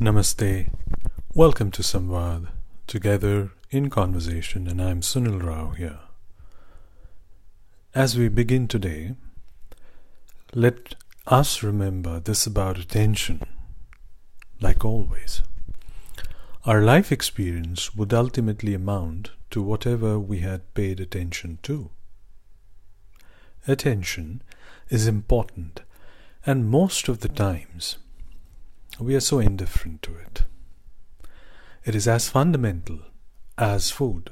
Namaste. Welcome to Samvad, together in conversation, and I'm Sunil Rao here. As we begin today, let us remember this about attention. Like always, our life experience would ultimately amount to whatever we had paid attention to. Attention is important, and most of the times we are so indifferent to it. It is as fundamental as food.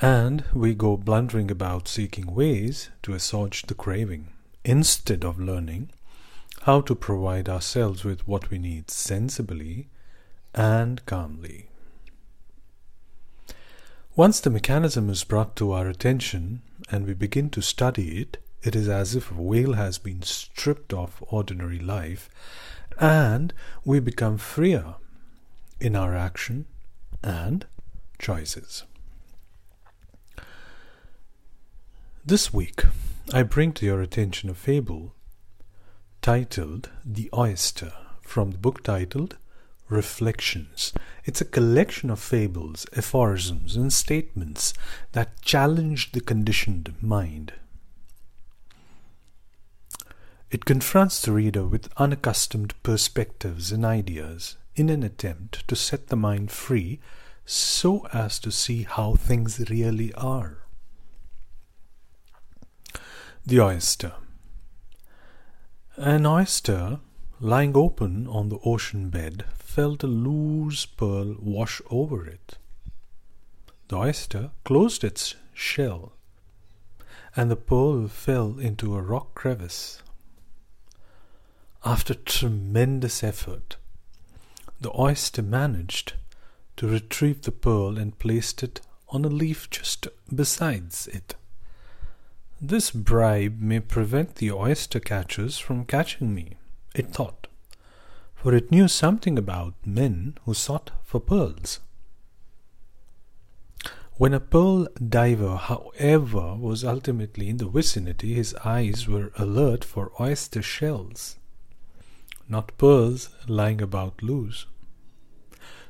And we go blundering about seeking ways to assuage the craving instead of learning how to provide ourselves with what we need sensibly and calmly. Once the mechanism is brought to our attention and we begin to study it, it is as if a veil has been stripped off ordinary life and we become freer in our action and choices. This week, I bring to your attention a fable titled The Oyster from the book titled Reflections. It's a collection of fables, aphorisms, and statements that challenge the conditioned mind. It confronts the reader with unaccustomed perspectives and ideas in an attempt to set the mind free so as to see how things really are. The oyster. An oyster, lying open on the ocean bed, felt a loose pearl wash over it. The oyster closed its shell, and the pearl fell into a rock crevice. After tremendous effort, the oyster managed to retrieve the pearl and placed it on a leaf just besides it. This bribe may prevent the oyster catchers from catching me, it thought, for it knew something about men who sought for pearls. When a pearl diver, however, was ultimately in the vicinity, his eyes were alert for oyster shells not pearls lying about loose.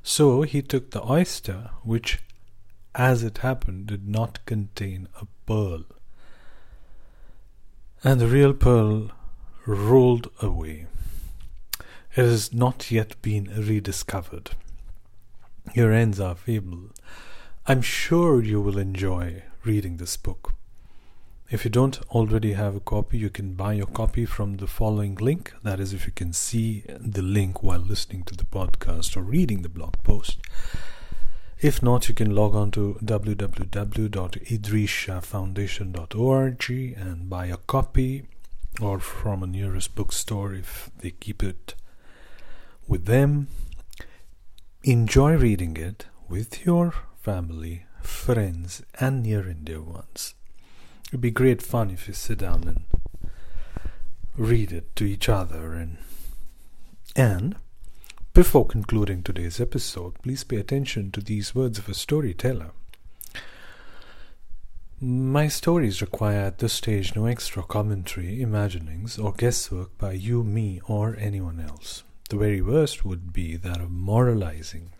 So he took the oyster, which, as it happened, did not contain a pearl. And the real pearl rolled away. It has not yet been rediscovered. Here ends our fable. I'm sure you will enjoy reading this book. If you don't already have a copy, you can buy your copy from the following link. That is, if you can see the link while listening to the podcast or reading the blog post. If not, you can log on to www.idriesshahfoundation.org and buy a copy or from a nearest bookstore if they keep it with them. Enjoy reading it with your family, friends, and near and dear ones. It'd be great fun if you sit down and read it to each other and and before concluding today's episode, please pay attention to these words of a storyteller. My stories require at this stage no extra commentary, imaginings, or guesswork by you, me, or anyone else. The very worst would be that of moralizing.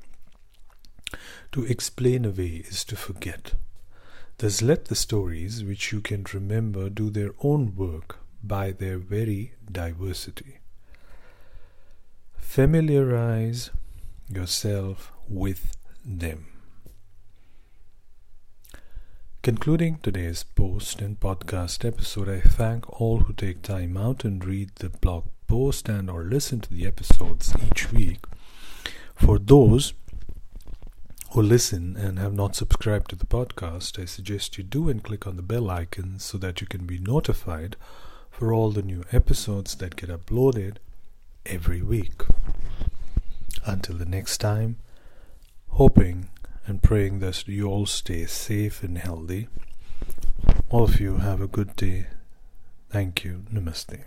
To explain away is to forget. Thus let the stories which you can remember do their own work by their very diversity. Familiarize yourself with them. Concluding today's post and podcast episode, I thank all who take time out and read the blog post and or listen to the episodes each week. For those who listen and have not subscribed to the podcast, I suggest you do and click on the bell icon so that you can be notified for all the new episodes that get uploaded every week. Until the next time, hoping and praying that you all stay safe and healthy. All of you have a good day. Thank you. Namaste.